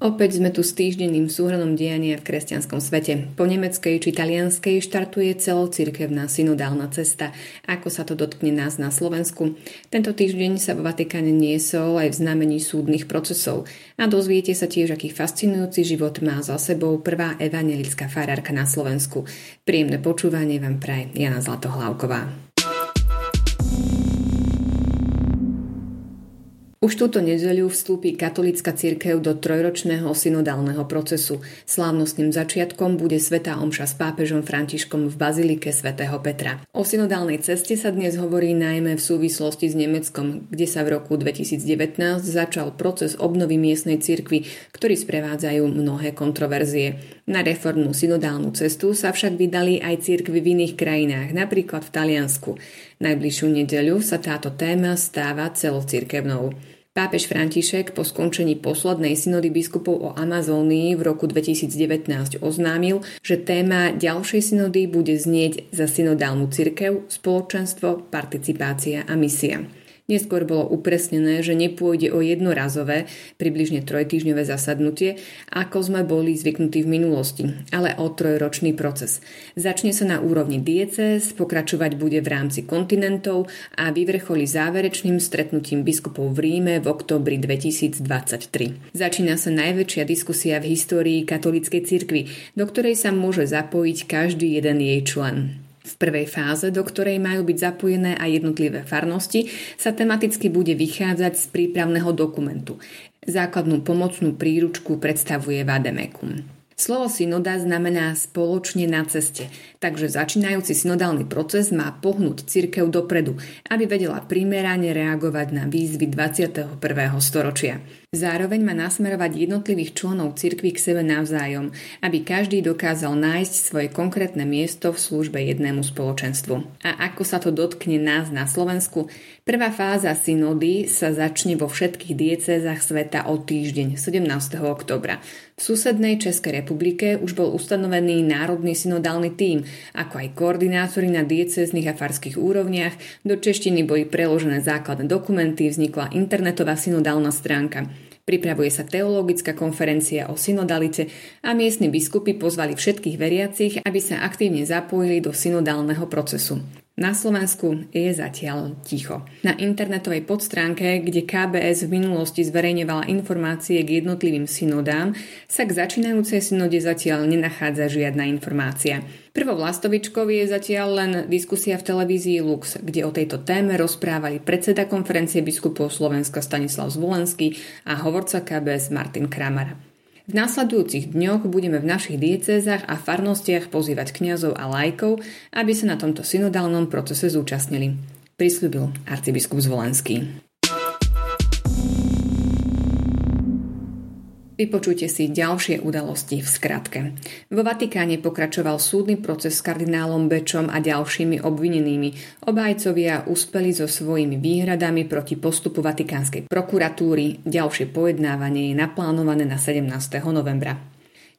Opäť sme tu s týždenným súhrnom diania v kresťanskom svete. Po nemeckej či talianskej štartuje celocirkevná synodálna cesta. Ako sa to dotkne nás na Slovensku? Tento týždeň sa vo Vatikáne niesol aj v znamení súdnych procesov. A dozviete sa tiež, aký fascinujúci život má za sebou prvá evangelická farárka na Slovensku. Príjemné počúvanie vám praje Jana Zlatohlávková. Už túto nedeľu vstúpi katolická cirkev do trojročného synodálneho procesu. Slávnostným začiatkom bude Svetá Omša s pápežom Františkom v Bazilike svätého Petra. O synodálnej ceste sa dnes hovorí najmä v súvislosti s Nemeckom, kde sa v roku 2019 začal proces obnovy miestnej cirkvy, ktorý sprevádzajú mnohé kontroverzie. Na reformnú synodálnu cestu sa však vydali aj cirkvy v iných krajinách, napríklad v Taliansku. Najbližšiu nedeľu sa táto téma stáva celocirkevnou. Pápež František po skončení poslednej synody biskupov o Amazónii v roku 2019 oznámil, že téma ďalšej synody bude znieť za synodálnu cirkev, spoločenstvo, participácia a misia. Neskôr bolo upresnené, že nepôjde o jednorazové, približne trojtýždňové zasadnutie, ako sme boli zvyknutí v minulosti, ale o trojročný proces. Začne sa na úrovni diecéz, pokračovať bude v rámci kontinentov a vyvrcholí záverečným stretnutím biskupov v Ríme v oktobri 2023. Začína sa najväčšia diskusia v histórii katolíckej cirkvi, do ktorej sa môže zapojiť každý jeden jej člen. V prvej fáze, do ktorej majú byť zapojené aj jednotlivé farnosti, sa tematicky bude vychádzať z prípravného dokumentu. Základnú pomocnú príručku predstavuje Vademekum. Slovo synoda znamená spoločne na ceste, takže začínajúci synodálny proces má pohnúť cirkev dopredu, aby vedela primerane reagovať na výzvy 21. storočia. Zároveň má nasmerovať jednotlivých členov cirkvy k sebe navzájom, aby každý dokázal nájsť svoje konkrétne miesto v službe jednému spoločenstvu. A ako sa to dotkne nás na Slovensku? Prvá fáza synody sa začne vo všetkých diecézach sveta o týždeň, 17. oktobra. V susednej Českej republike už bol ustanovený Národný synodálny tím, ako aj koordinátori na diecéznych a farských úrovniach. Do češtiny boli preložené základné dokumenty, vznikla internetová synodálna stránka. Pripravuje sa teologická konferencia o synodalite a miestni biskupy pozvali všetkých veriacich, aby sa aktívne zapojili do synodálneho procesu. Na Slovensku je zatiaľ ticho. Na internetovej podstránke, kde KBS v minulosti zverejňovala informácie k jednotlivým synodám, sa k začínajúcej synode zatiaľ nenachádza žiadna informácia. Prvou lastovičkou je zatiaľ len diskusia v televízii Lux, kde o tejto téme rozprávali predseda konferencie biskupov Slovenska Stanislav Zvolenský a hovorca KBS Martin Kramar. V následujúcich dňoch budeme v našich diecézach a farnostiach pozývať kňazov a lajkov, aby sa na tomto synodálnom procese zúčastnili. Prislúbil arcibiskup Zvolenský. Vypočujte si ďalšie udalosti v skratke. Vo Vatikáne pokračoval súdny proces s kardinálom Bečom a ďalšími obvinenými. Obajcovia uspeli so svojimi výhradami proti postupu Vatikánskej prokuratúry. Ďalšie pojednávanie je naplánované na 17. novembra.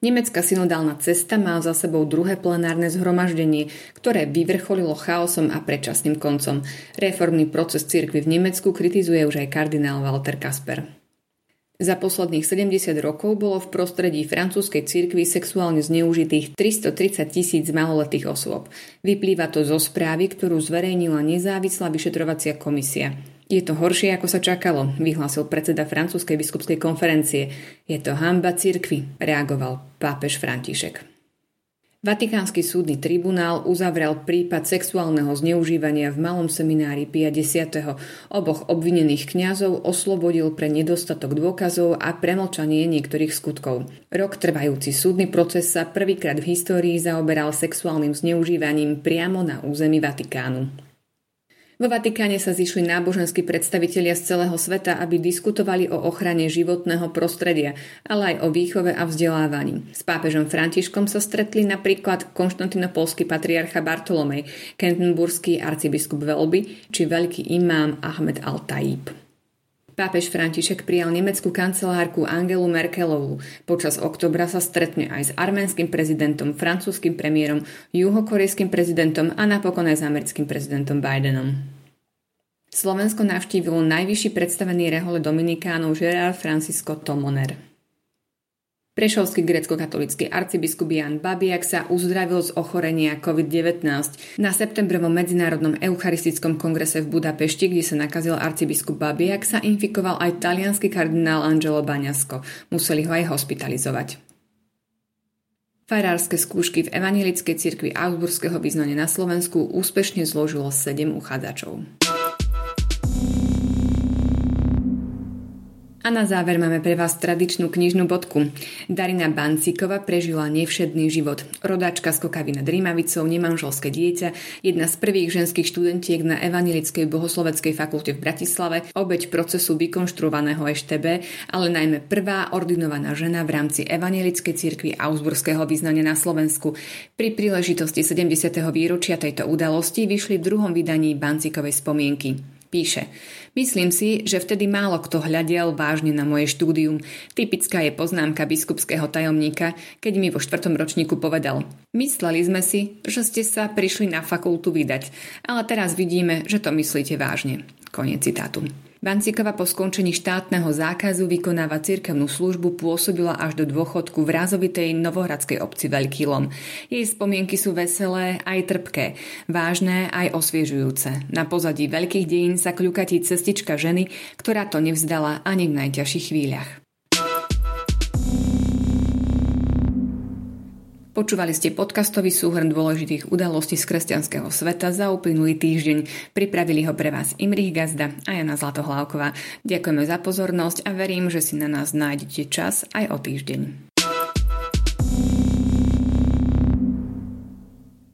Nemecká synodálna cesta má za sebou druhé plenárne zhromaždenie, ktoré vyvrcholilo chaosom a predčasným koncom. Reformný proces cirkvy v Nemecku kritizuje už aj kardinál Walter Kasper. Za posledných 70 rokov bolo v prostredí francúzskej cirkvi sexuálne zneužitých 330 tisíc maloletých osôb. Vyplýva to zo správy, ktorú zverejnila nezávislá vyšetrovacia komisia. Je to horšie, ako sa čakalo, vyhlásil predseda francúzskej biskupskej konferencie. Je to hamba cirkvi, reagoval pápež František. Vatikánsky súdny tribunál uzavrel prípad sexuálneho zneužívania v malom seminári Pia X. Oboch obvinených kňazov oslobodil pre nedostatok dôkazov a premlčanie niektorých skutkov. Rok trvajúci súdny proces sa prvýkrát v histórii zaoberal sexuálnym zneužívaním priamo na území Vatikánu. Vo Vatikáne sa zišli náboženskí predstavitelia z celého sveta, aby diskutovali o ochrane životného prostredia, ale aj o výchove a vzdelávaní. S pápežom Františkom sa stretli napríklad konštantinopolský patriarcha Bartolomej, kentenburský arcibiskup Velby či veľký imám Ahmed al-Tajib. Pápež František prijal nemeckú kancelárku Angelu Merkelovú. Počas oktobra sa stretne aj s arménskym prezidentom, francúzským premiérom, juhokorejským prezidentom a napokon aj s americkým prezidentom Bidenom. Slovensko navštívil najvyšší predstavený rehole Dominikánov Gerard Francisco Tomoner. Prešovský grecko-katolický arcibiskup Jan Babiak sa uzdravil z ochorenia COVID-19. Na septembrovom medzinárodnom eucharistickom kongrese v Budapešti, kde sa nakazil arcibiskup Babiak, sa infikoval aj talianský kardinál Angelo Baňasko. Museli ho aj hospitalizovať. Farárske skúšky v Evangelickej cirkvi Augsburského vyznania na Slovensku úspešne zložilo 7 uchádzačov. A na záver máme pre vás tradičnú knižnú bodku. Darina Bancíková prežila nevšedný život. Rodáčka z Kokavy nad Rímavicou, nemanželské dieťa, jedna z prvých ženských študentiek na Evanilickej bohosloveckej fakulte v Bratislave, obeď procesu vykonštruovaného EŠTB, ale najmä prvá ordinovaná žena v rámci Evanilickej cirkvi Augsburského vyznania na Slovensku. Pri príležitosti 70. výročia tejto udalosti vyšli v druhom vydaní Bancíkovej spomienky. Píše, myslím si, že vtedy málo kto hľadiel vážne na moje štúdium. Typická je poznámka biskupského tajomníka, keď mi vo štvrtom ročníku povedal Mysleli sme si, že ste sa prišli na fakultu vydať, ale teraz vidíme, že to myslíte vážne. Koniec citátu. Vancikova po skončení štátneho zákazu vykonáva cirkevnú službu pôsobila až do dôchodku v rázovitej novohradskej obci Veľký Lom. Jej spomienky sú veselé aj trpké, vážne aj osviežujúce. Na pozadí veľkých dejín sa kľukatí cestička ženy, ktorá to nevzdala ani v najťažších chvíľach. Počúvali ste podcastový súhrn dôležitých udalostí z kresťanského sveta za uplynulý týždeň. Pripravili ho pre vás Imrich Gazda a Jana Zlatohlávková. Ďakujeme za pozornosť a verím, že si na nás nájdete čas aj o týždeň.